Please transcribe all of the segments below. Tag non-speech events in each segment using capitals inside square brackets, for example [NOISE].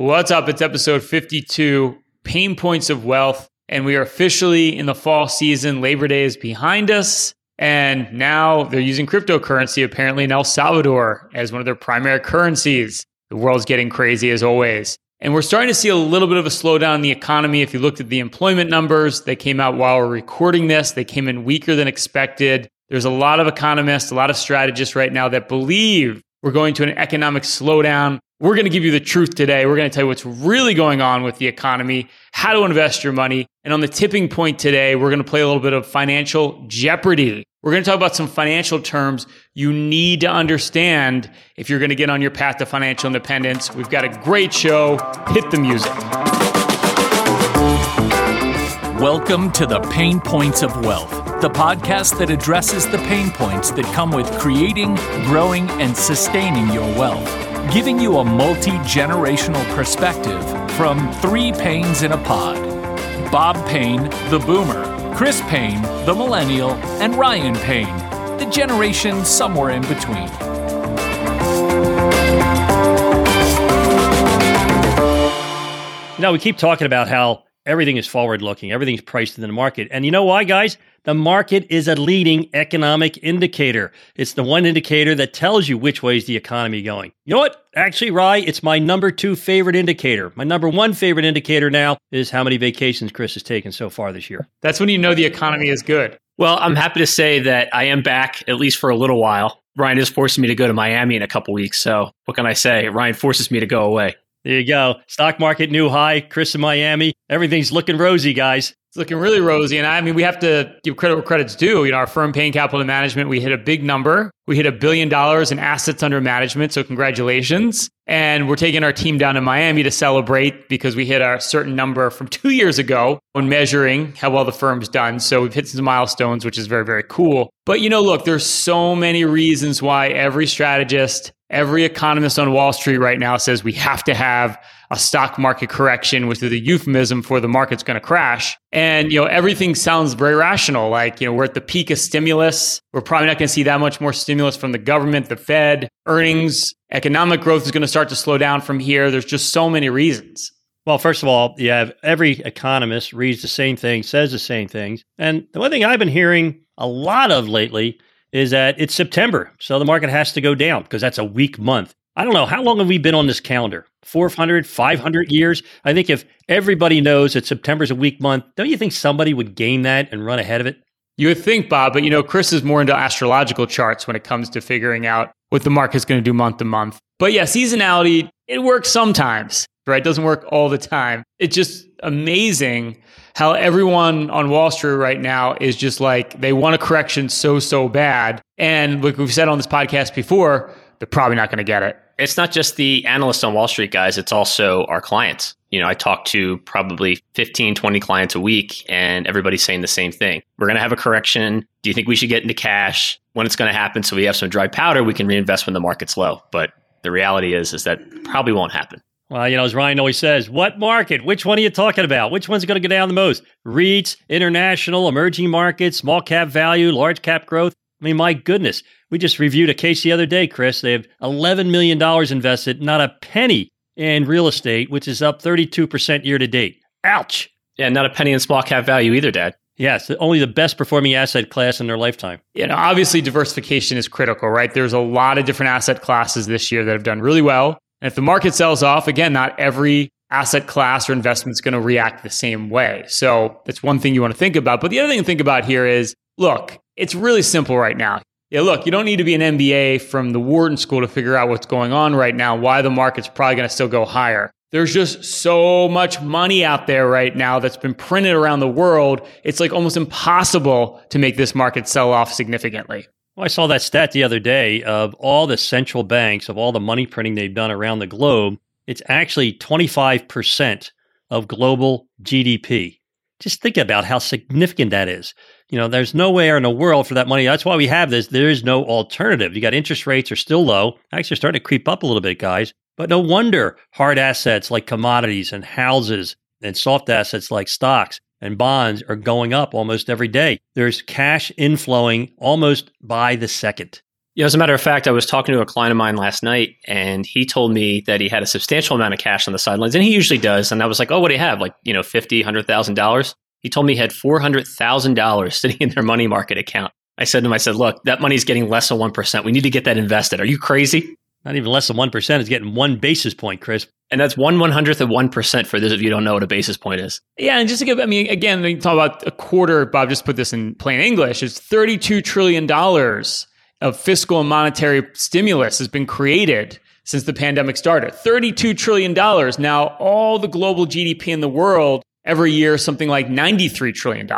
What's up? It's episode 52 Payne Points of Wealth. And we are officially in the fall season. Labor Day is behind us. And now they're using cryptocurrency apparently in El Salvador as one of their primary currencies. The world's getting crazy as always. And we're starting to see a little bit of a slowdown in the economy. If you looked at the employment numbers, they came out while we're recording this, they came in weaker than expected. There's a lot of economists, a lot of strategists right now that believe we're going to an economic slowdown. We're going to give you the truth today. We're going to tell you what's really going on with the economy, how to invest your money. And on the tipping point today, we're going to play a little bit of financial jeopardy. We're going to talk about some financial terms you need to understand if you're going to get on your path to financial independence. We've got a great show. Hit the music. Welcome to the Payne Points of Wealth, the podcast that addresses the pain points that come with creating, growing, and sustaining your wealth, giving you a multi generational perspective from three Paynes in a pod. Bob Payne, the boomer. Chris Payne, the millennial, and Ryan Payne, the generation somewhere in between. Now, we keep talking about how everything is forward looking, everything's priced in the market. And you know why, guys? The market is a leading economic indicator. It's the one indicator that tells you which way is the economy going. You know what? Actually, Rye, it's my number two favorite indicator. My number one favorite indicator now is how many vacations Chris has taken so far this year. That's when you know the economy is good. Well, I'm happy to say that I am back, at least for a little while. Ryan is forcing me to go to Miami in a couple weeks. So, what can I say? Ryan forces me to go away. There you go. Stock market new high. Chris in Miami. Everything's looking rosy, guys. It's looking really rosy. And I mean, we have to give credit where credit's due. You know, our firm Payne Capital Management, we hit a big number. We hit a billion dollars in assets under management. So congratulations. And we're taking our team down to Miami to celebrate because we hit our certain number from two years ago when measuring how well the firm's done. So we've hit some milestones, which is very, very cool. But you know, look, there's so many reasons why every strategist Every economist on Wall Street right now says we have to have a stock market correction, which is a euphemism for the market's going to crash. And, you know, everything sounds very rational. Like, you know, we're at the peak of stimulus. We're probably not going to see that much more stimulus from the government, the Fed, earnings, economic growth is going to start to slow down from here. There's just so many reasons. Well, first of all, have every economist reads the same thing, says the same things. And the one thing I've been hearing a lot of lately is that it's September. So the market has to go down because that's a weak month. I don't know. How long have we been on this calendar? 400, 500 years? I think if everybody knows that September's a weak month, don't you think somebody would gain that and run ahead of it? You would think, Bob, but you know, Chris is more into astrological charts when it comes to figuring out what the market's going to do month to month. But yeah, seasonality, it works sometimes, right? It doesn't work all the time. It's just amazing how everyone on Wall Street right now is just like they want a correction so so bad, and like we've said on this podcast before, they're probably not going to get it. It's not just the analysts on Wall Street, guys. It's also our clients. You know, I talk to probably 15, 20 clients a week, and everybody's saying the same thing. We're going to have a correction. Do you think we should get into cash when it's going to happen so we have some dry powder we can reinvest when the market's low? But the reality is, is that probably won't happen. Well, you know, as Ryan always says, what market? Which one are you talking about? Which one's going to go down the most? REITs, international, emerging markets, small cap value, large cap growth. I mean, my goodness. We just reviewed a case the other day, Chris. They have $11 million invested, not a penny in real estate, which is up 32% year to date. Ouch. Yeah, not a penny in small cap value either, Dad. Yes, only the best performing asset class in their lifetime. You know, obviously diversification is critical, right? There's a lot of different asset classes this year that have done really well. And if the market sells off, again, not every asset class or investment is going to react the same way. So that's one thing you want to think about. But the other thing to think about here is look, it's really simple right now. Yeah, look, you don't need to be an MBA from the Wharton School to figure out what's going on right now, why the market's probably going to still go higher. There's just so much money out there right now that's been printed around the world. It's like almost impossible to make this market sell off significantly. Well, I saw that stat the other day of all the central banks, of all the money printing they've done around the globe. It's actually 25% of global GDP. Just think about how significant that is. You know, there's nowhere in the world for that money. That's why we have this. There is no alternative. You got interest rates are still low. Actually, starting to creep up a little bit, guys. But no wonder hard assets like commodities and houses and soft assets like stocks and bonds are going up almost every day. There's cash inflowing almost by the second. Yeah, as a matter of fact, I was talking to a client of mine last night, and he told me that he had a substantial amount of cash on the sidelines, and he usually does. And I was like, "Oh, what do you have? Like, you know, fifty, hundred thousand dollars?" He told me he had four hundred thousand dollars sitting in their money market account. I said to him, "I said, look, that money's getting less than one percent. We need to get that invested. Are you crazy?" Not even less than 1% is getting one basis point, Chris. And that's one one hundredth of 1% for those of you who don't know what a basis point is. Yeah, and just to give, I mean, again, when you talk about a quarter, Bob just put this in plain English, it's $32 trillion of fiscal and monetary stimulus has been created since the pandemic started. $32 trillion. Now, all the global GDP in the world every year, something like $93 trillion.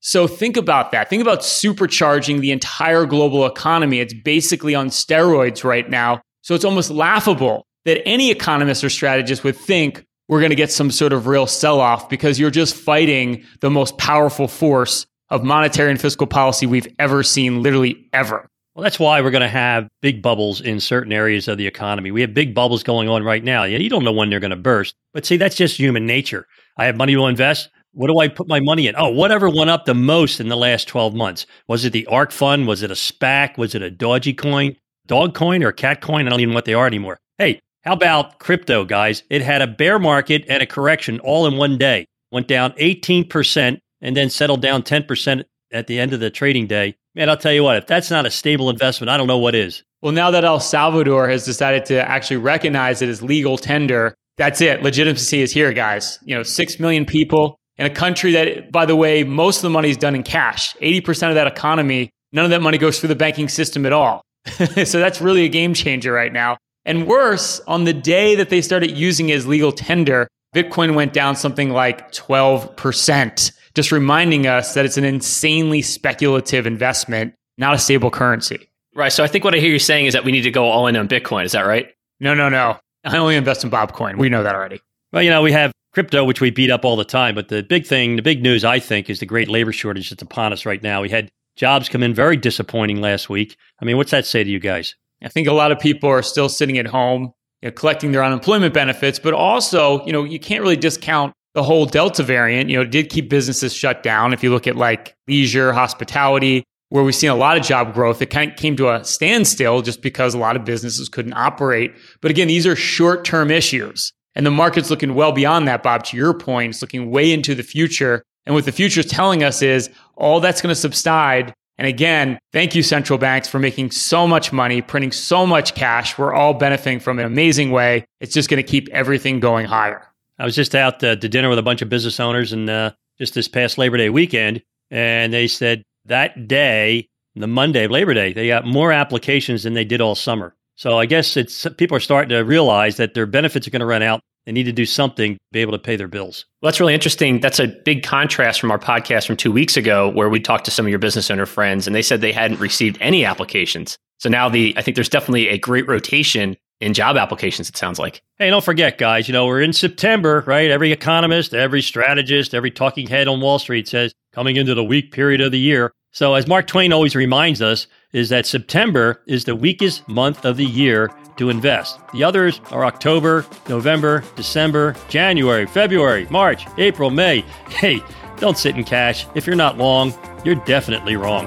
So think about that. Think about supercharging the entire global economy. It's basically on steroids right now. So it's almost laughable that any economist or strategist would think we're going to get some sort of real sell off because you're just fighting the most powerful force of monetary and fiscal policy we've ever seen, literally ever. Well, that's why we're going to have big bubbles in certain areas of the economy. We have big bubbles going on right now. Yeah, you don't know when they're going to burst. But see, that's just human nature. I have money to invest. What do I put my money in? Oh, whatever went up the most in the last 12 months. Was it the ARK fund? Was it a SPAC? Was it a Dogecoin, coin, dog coin, or cat coin? I don't even know what they are anymore. Hey, how about crypto, guys? It had a bear market and a correction all in one day. Went down 18% and then settled down 10% at the end of the trading day. Man, I'll tell you what, if that's not a stable investment, I don't know what is. Well, now that El Salvador has decided to actually recognize it as legal tender, that's it. Legitimacy is here, guys. You know, 6 million people in a country that, by the way, most of the money is done in cash. 80% of that economy, none of that money goes through the banking system at all. [LAUGHS] so that's really a game changer right now. And worse, on the day that they started using it as legal tender, Bitcoin went down something like 12%, just reminding us that it's an insanely speculative investment, not a stable currency. Right. So I think what I hear you saying is that we need to go all in on Bitcoin. Is that right? No, no, no. I only invest in Bobcoin. We know that already. Well, you know, we have crypto, which we beat up all the time. But the big thing, the big news, I think, is the great labor shortage that's upon us right now. We had jobs come in very disappointing last week. I mean, what's that say to you guys? I think a lot of people are still sitting at home, you know, collecting their unemployment benefits, but also, you know, you can't really discount the whole Delta variant. You know, did keep businesses shut down. If you look at like leisure, hospitality, where we've seen a lot of job growth, it kind of came to a standstill just because a lot of businesses couldn't operate. But again, these are short term issues. And the market's looking well beyond that, Bob, to your point. It's looking way into the future. And what the future is telling us is all that's going to subside. And again, thank you, central banks, for making so much money, printing so much cash. We're all benefiting from an amazing way. It's just going to keep everything going higher. I was just out uh, to dinner with a bunch of business owners and uh, just this past Labor Day weekend. And they said that day, the Monday of Labor Day, they got more applications than they did all summer. So I guess it's people are starting to realize that their benefits are going to run out. They need to do something to be able to pay their bills. Well, that's really interesting. That's a big contrast from our podcast from two weeks ago, where we talked to some of your business owner friends, and they said they hadn't received any applications. So now the I think there's definitely a great rotation in job applications. It sounds like. Hey, don't forget, guys. You know we're in September, right? Every economist, every strategist, every talking head on Wall Street says coming into the weak period of the year. So as Mark Twain always reminds us, is that September is the weakest month of the year to invest. The others are October, November, December, January, February, March, April, May. Hey, don't sit in cash. If you're not long, you're definitely wrong.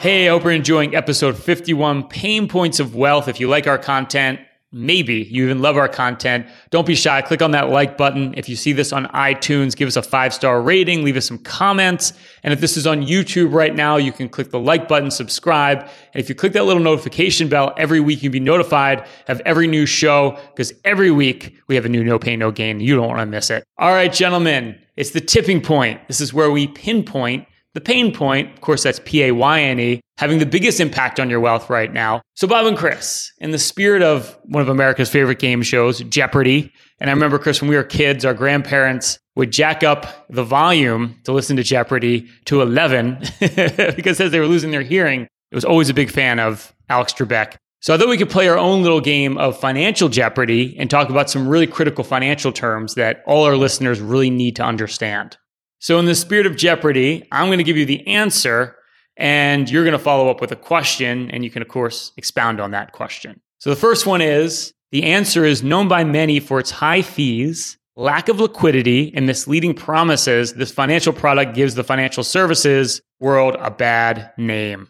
Hey, hope you're enjoying episode 51 Payne Points of Wealth. If you like our content, maybe you even love our content, don't be shy. Click on that like button. If you see this on iTunes, give us a five star rating, leave us some comments. And if this is on YouTube right now, you can click the like button, subscribe. And if you click that little notification bell every week, you'll be notified of every new show because every week we have a new No Pain, No Gain. You don't want to miss it. All right, gentlemen, it's the tipping point. This is where we pinpoint the pain point, of course, that's P A Y N E, having the biggest impact on your wealth right now. So, Bob and Chris, in the spirit of one of America's favorite game shows, Jeopardy, and I remember, Chris, when we were kids, our grandparents would jack up the volume to listen to Jeopardy to 11 [LAUGHS] because as they were losing their hearing, it was always a big fan of Alex Trebek. So I thought we could play our own little game of financial Jeopardy and talk about some really critical financial terms that all our listeners really need to understand. So, in the spirit of Jeopardy, I'm going to give you the answer, and you're going to follow up with a question, and you can, of course, expound on that question. So, the first one is the answer is known by many for its high fees, lack of liquidity and misleading promises, this financial product gives the financial services world a bad name.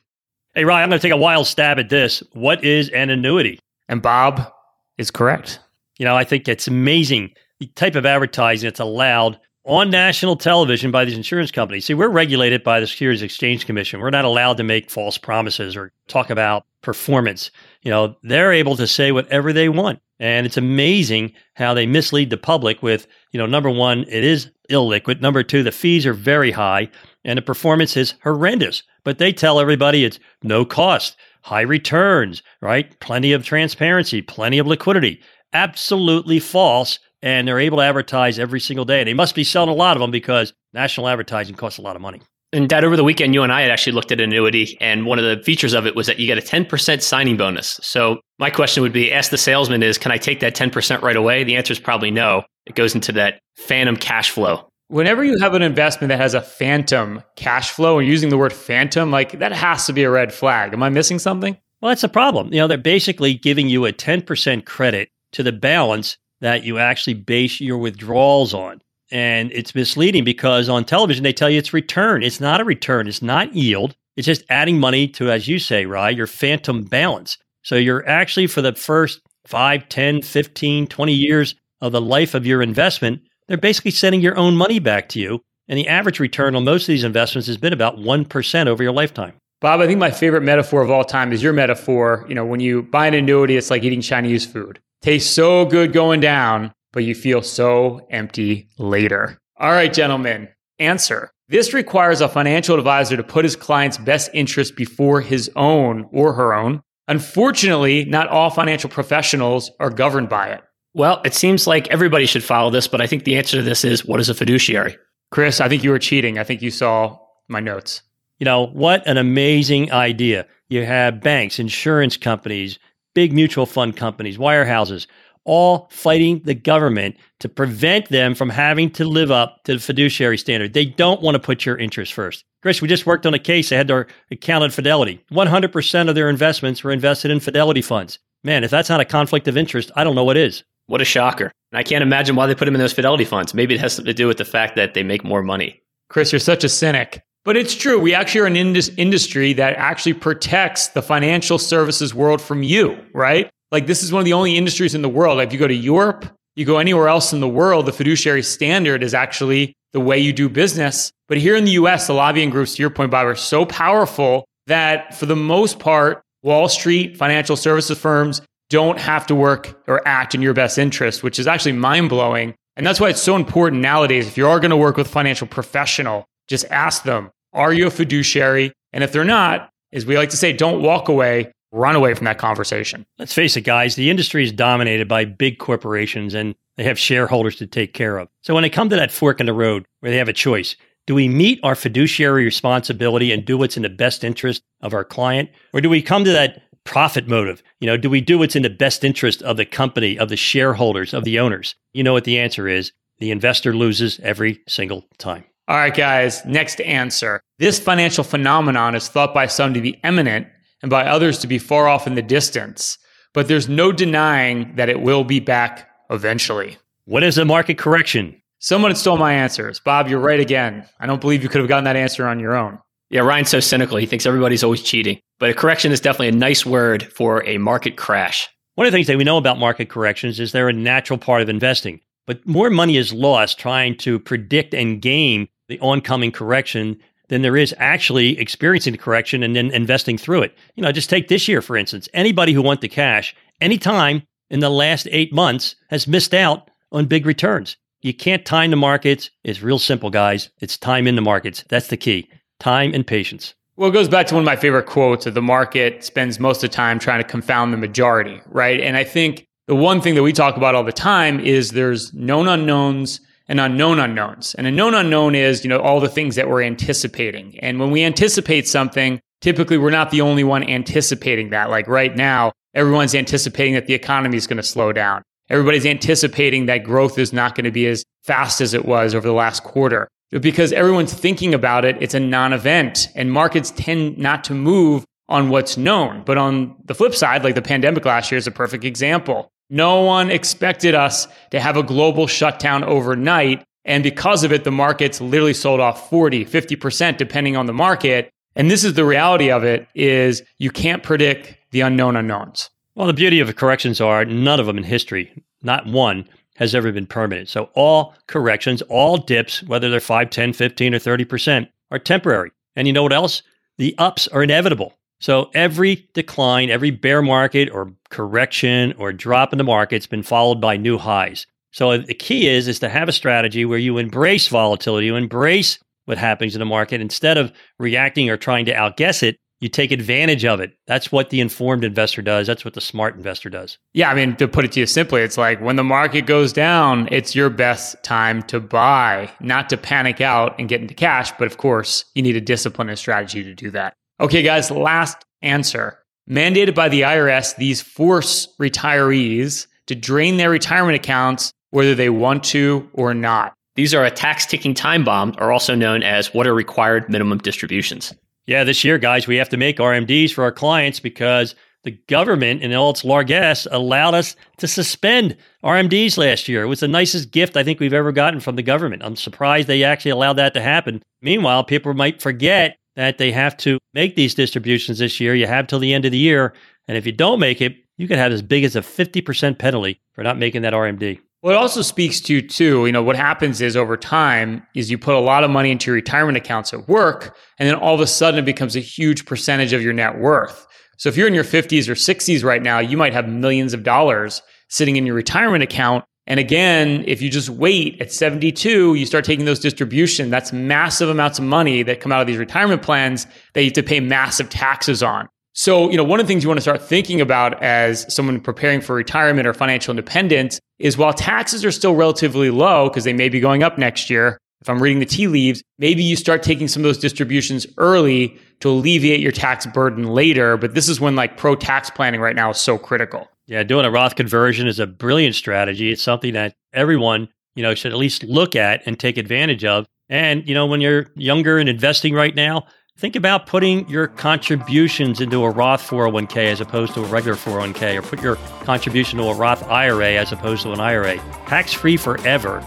Hey, Ryan, I'm going to take a wild stab at this. What is an annuity? And Bob is correct. You know, I think it's amazing the type of advertising that's allowed on national television by these insurance companies. See, we're regulated by the Securities Exchange Commission. We're not allowed to make false promises or talk about performance. You know, they're able to say whatever they want. And it's amazing how they mislead the public with, you know, number one, it is illiquid. Number two, the fees are very high and the performance is horrendous. But they tell everybody it's no cost, high returns, right? Plenty of transparency, plenty of liquidity. Absolutely false. And they're able to advertise every single day. And They must be selling a lot of them because national advertising costs a lot of money. And Dad, over the weekend, you and I had actually looked at annuity, and one of the features of it was that you get a 10% signing bonus. So my question would be, ask the salesman is, can I take that 10% right away? The answer is probably no. It goes into that phantom cash flow. Whenever you have an investment that has a phantom cash flow, and using the word phantom, like that has to be a red flag. Am I missing something? Well, that's a problem. You know, they're basically giving you a 10% credit to the balance that you actually base your withdrawals on. And it's misleading because on television, they tell you it's return. It's not a return, it's not yield. It's just adding money to, as you say, Rye, your phantom balance. So you're actually, for the first 5, 10, 15, 20 years of the life of your investment, they're basically sending your own money back to you. And the average return on most of these investments has been about 1% over your lifetime. Bob, I think my favorite metaphor of all time is your metaphor. You know, when you buy an annuity, it's like eating Chinese food. Tastes so good going down, but you feel so empty later. All right, gentlemen, answer. This requires a financial advisor to put his client's best interest before his own or her own. Unfortunately, not all financial professionals are governed by it. Well, it seems like everybody should follow this, but I think the answer to this is what is a fiduciary? Chris, I think you were cheating. I think you saw my notes. You know, what an amazing idea. You have banks, insurance companies, big mutual fund companies, wirehouses all fighting the government to prevent them from having to live up to the fiduciary standard. They don't want to put your interest first. Chris, we just worked on a case. They had their account at Fidelity. 100% of their investments were invested in Fidelity funds. Man, if that's not a conflict of interest, I don't know what is. What a shocker. And I can't imagine why they put them in those Fidelity funds. Maybe it has something to do with the fact that they make more money. Chris, you're such a cynic. But it's true. We actually are an indus- industry that actually protects the financial services world from you, right? Like this is one of the only industries in the world. If you go to Europe, you go anywhere else in the world, the fiduciary standard is actually the way you do business. But here in the US, the lobbying groups, to your point, Bob, are so powerful that for the most part, Wall Street, financial services firms don't have to work or act in your best interest, which is actually mind blowing. And that's why it's so important nowadays. If you are going to work with a financial professional, just ask them, are you a fiduciary? And if they're not, as we like to say, don't walk away run away from that conversation. Let's face it, guys, the industry is dominated by big corporations and they have shareholders to take care of. So when they come to that fork in the road where they have a choice, do we meet our fiduciary responsibility and do what's in the best interest of our client? Or do we come to that profit motive? You know, do we do what's in the best interest of the company, of the shareholders, of the owners? You know what the answer is. The investor loses every single time. All right, guys, next answer. This financial phenomenon is thought by some to be imminent and by others to be far off in the distance. But there's no denying that it will be back eventually. What is a market correction? Someone stole my answers. Bob, you're right again. I don't believe you could have gotten that answer on your own. Yeah, Ryan's so cynical. He thinks everybody's always cheating. But a correction is definitely a nice word for a market crash. One of the things that we know about market corrections is they're a natural part of investing. But more money is lost trying to predict and game the oncoming correction than there is actually experiencing the correction and then investing through it. You know, just take this year, for instance. Anybody who went to cash anytime in the last eight months has missed out on big returns. You can't time the markets. It's real simple, guys. It's time in the markets. That's the key time and patience. Well, it goes back to one of my favorite quotes of the market spends most of the time trying to confound the majority, right? And I think the one thing that we talk about all the time is there's known unknowns and unknown unknowns. And a known unknown is, you know, all the things that we're anticipating. And when we anticipate something, typically we're not the only one anticipating that. Like right now, everyone's anticipating that the economy is going to slow down. Everybody's anticipating that growth is not going to be as fast as it was over the last quarter. Because everyone's thinking about it, it's a non event. And markets tend not to move on what's known. But on the flip side, like the pandemic last year is a perfect example. No one expected us to have a global shutdown overnight. And because of it, the markets literally sold off 40, 50%, depending on the market. And this is the reality of it is you can't predict the unknown unknowns. Well, the beauty of corrections are none of them in history, not one, has ever been permanent. So all corrections, all dips, whether they're 5, 10, 15, or 30%, are temporary. And you know what else? The ups are inevitable. So every decline, every bear market or correction or drop in the market's been followed by new highs. So the key is is to have a strategy where you embrace volatility, you embrace what happens in the market instead of reacting or trying to outguess it. You take advantage of it. That's what the informed investor does. That's what the smart investor does. Yeah, I mean, to put it to you simply, it's like when the market goes down, it's your best time to buy, not to panic out and get into cash. But of course, you need a discipline and strategy to do that. Okay, guys, last answer. Mandated by the IRS, these force retirees to drain their retirement accounts whether they want to or not. These are a tax ticking time bomb, or also known as what are required minimum distributions. Yeah, this year, guys, we have to make RMDs for our clients because the government, in all its largesse, allowed us to suspend RMDs last year. It was the nicest gift I think we've ever gotten from the government. I'm surprised they actually allowed that to happen. Meanwhile, people might forget that they have to make these distributions this year. You have till the end of the year. And if you don't make it, you could have as big as a 50% penalty for not making that RMD. Well, it also speaks to too, you know, what happens is over time is you put a lot of money into your retirement accounts at work, and then all of a sudden it becomes a huge percentage of your net worth. So if you're in your 50s or 60s right now, you might have millions of dollars sitting in your retirement account. And again, if you just wait at 72, you start taking those distribution, that's massive amounts of money that come out of these retirement plans that you have to pay massive taxes on. So, you know, one of the things you want to start thinking about as someone preparing for retirement or financial independence is while taxes are still relatively low because they may be going up next year, if I'm reading the tea leaves, maybe you start taking some of those distributions early to alleviate your tax burden later. But this is when like pro tax planning right now is so critical. Yeah, doing a Roth conversion is a brilliant strategy. It's something that everyone, you know, should at least look at and take advantage of. And, you know, when you're younger and investing right now, Think about putting your contributions into a Roth 401k as opposed to a regular 401k, or put your contribution to a Roth IRA as opposed to an IRA. Tax free forever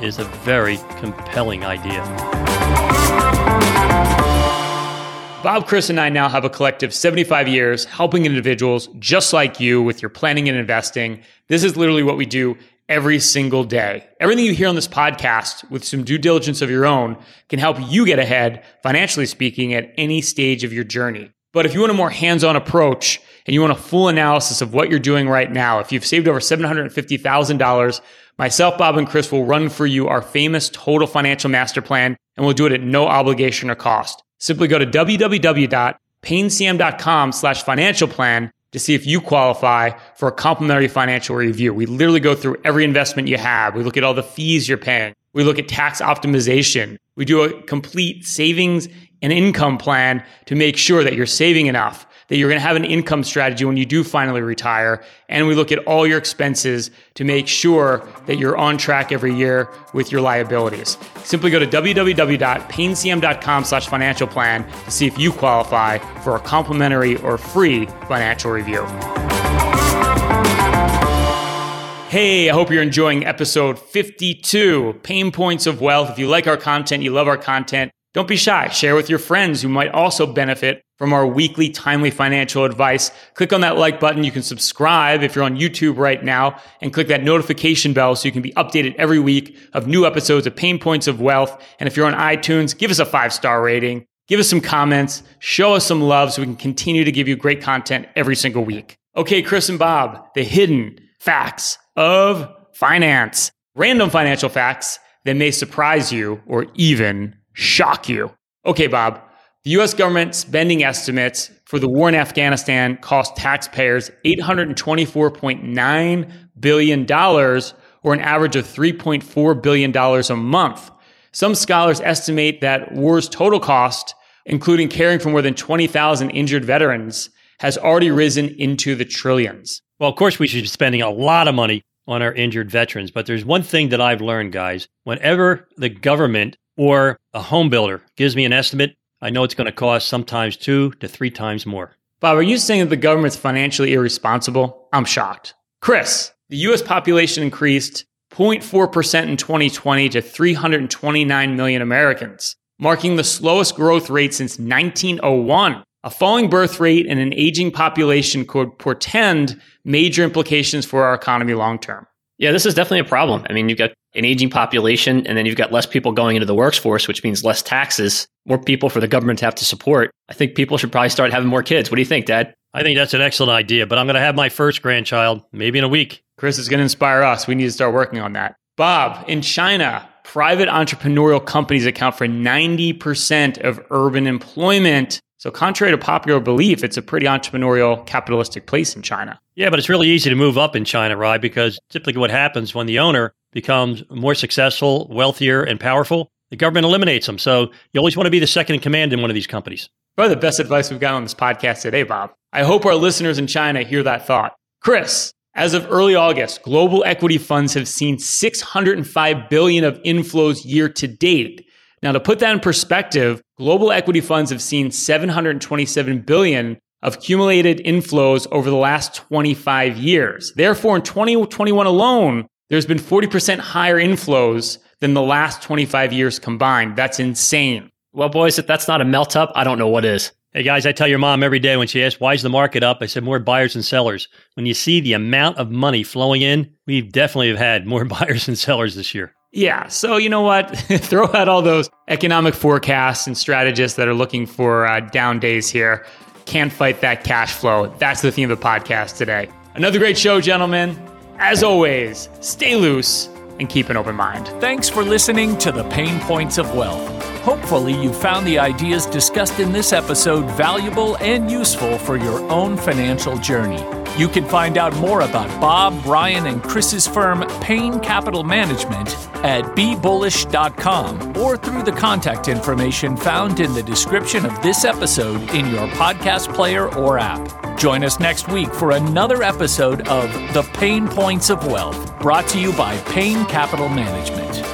is a very compelling idea. Bob, Chris, and I now have a collective 75 years helping individuals just like you with your planning and investing. This is literally what we do every single day. Everything you hear on this podcast with some due diligence of your own can help you get ahead, financially speaking, at any stage of your journey. But if you want a more hands on approach and you want a full analysis of what you're doing right now, if you've saved over $750,000, myself, Bob, and Chris will run for you our famous total financial master plan, and we'll do it at no obligation or cost. Simply go to www.paynecm.com slash financial plan to see if you qualify for a complimentary financial review. We literally go through every investment you have. We look at all the fees you're paying. We look at tax optimization. We do a complete savings and income plan to make sure that you're saving enough that you're going to have an income strategy when you do finally retire. And we look at all your expenses to make sure that you're on track every year with your liabilities. Simply go to www.paynecm.com slash financial plan to see if you qualify for a complimentary or free financial review. Hey, I hope you're enjoying episode 52, Payne Points of Wealth. If you like our content, you love our content, don't be shy. Share with your friends who might also benefit from our weekly timely financial advice. Click on that like button. You can subscribe if you're on YouTube right now and click that notification bell so you can be updated every week of new episodes of Payne Points of Wealth. And if you're on iTunes, give us a five star rating. Give us some comments, show us some love so we can continue to give you great content every single week. Okay, Chris and Bob, the hidden facts of finance. Random financial facts that may surprise you or even shock you. Okay, Bob, the US government spending estimates for the war in Afghanistan cost taxpayers $824.9 billion, or an average of $3.4 billion a month. Some scholars estimate that war's total cost, including caring for more than 20,000 injured veterans, has already risen into the trillions. Well, of course, we should be spending a lot of money on our injured veterans. But there's one thing that I've learned, guys. Whenever the government or a home builder gives me an estimate, I know it's going to cost sometimes two to three times more. Bob, are you saying that the government's financially irresponsible? I'm shocked. Chris, the US population increased 0.4% in 2020 to 329 million Americans, marking the slowest growth rate since 1901. A falling birth rate and an aging population could portend major implications for our economy long term. Yeah, this is definitely a problem. I mean, you've got an aging population, and then you've got less people going into the workforce, which means less taxes, more people for the government to have to support. I think people should probably start having more kids. What do you think, Dad? I think that's an excellent idea, but I'm going to have my first grandchild maybe in a week. Chris is going to inspire us. We need to start working on that. Bob, in China, private entrepreneurial companies account for 90% of urban employment. So, contrary to popular belief, it's a pretty entrepreneurial, capitalistic place in China. Yeah, but it's really easy to move up in China, right? Because typically what happens when the owner becomes more successful, wealthier, and powerful, the government eliminates them. So, you always want to be the second in command in one of these companies. Probably the best advice we've got on this podcast today, Bob. I hope our listeners in China hear that thought. Chris, as of early August, global equity funds have seen 605 billion of inflows year to date. Now, to put that in perspective, global equity funds have seen 727 billion of accumulated inflows over the last 25 years. Therefore, in 2021 alone, there's been 40% higher inflows than the last 25 years combined. That's insane. Well, boys, if that's not a melt up, I don't know what is. Hey guys, I tell your mom every day when she asks, why is the market up? I said, more buyers and sellers. When you see the amount of money flowing in, we definitely have had more [LAUGHS] buyers and sellers this year. Yeah. So, you know what? [LAUGHS] Throw out all those economic forecasts and strategists that are looking for uh, down days here. Can't fight that cash flow. That's the theme of the podcast today. Another great show, gentlemen. As always, stay loose and keep an open mind. Thanks for listening to The Payne Points of Wealth. Hopefully, you found the ideas discussed in this episode valuable and useful for your own financial journey. You can find out more about Bob, Ryan, and Chris's firm, Payne Capital Management, at bebullish.com or through the contact information found in the description of this episode in your podcast player or app. Join us next week for another episode of The Payne Points of Wealth, brought to you by Payne Capital Management.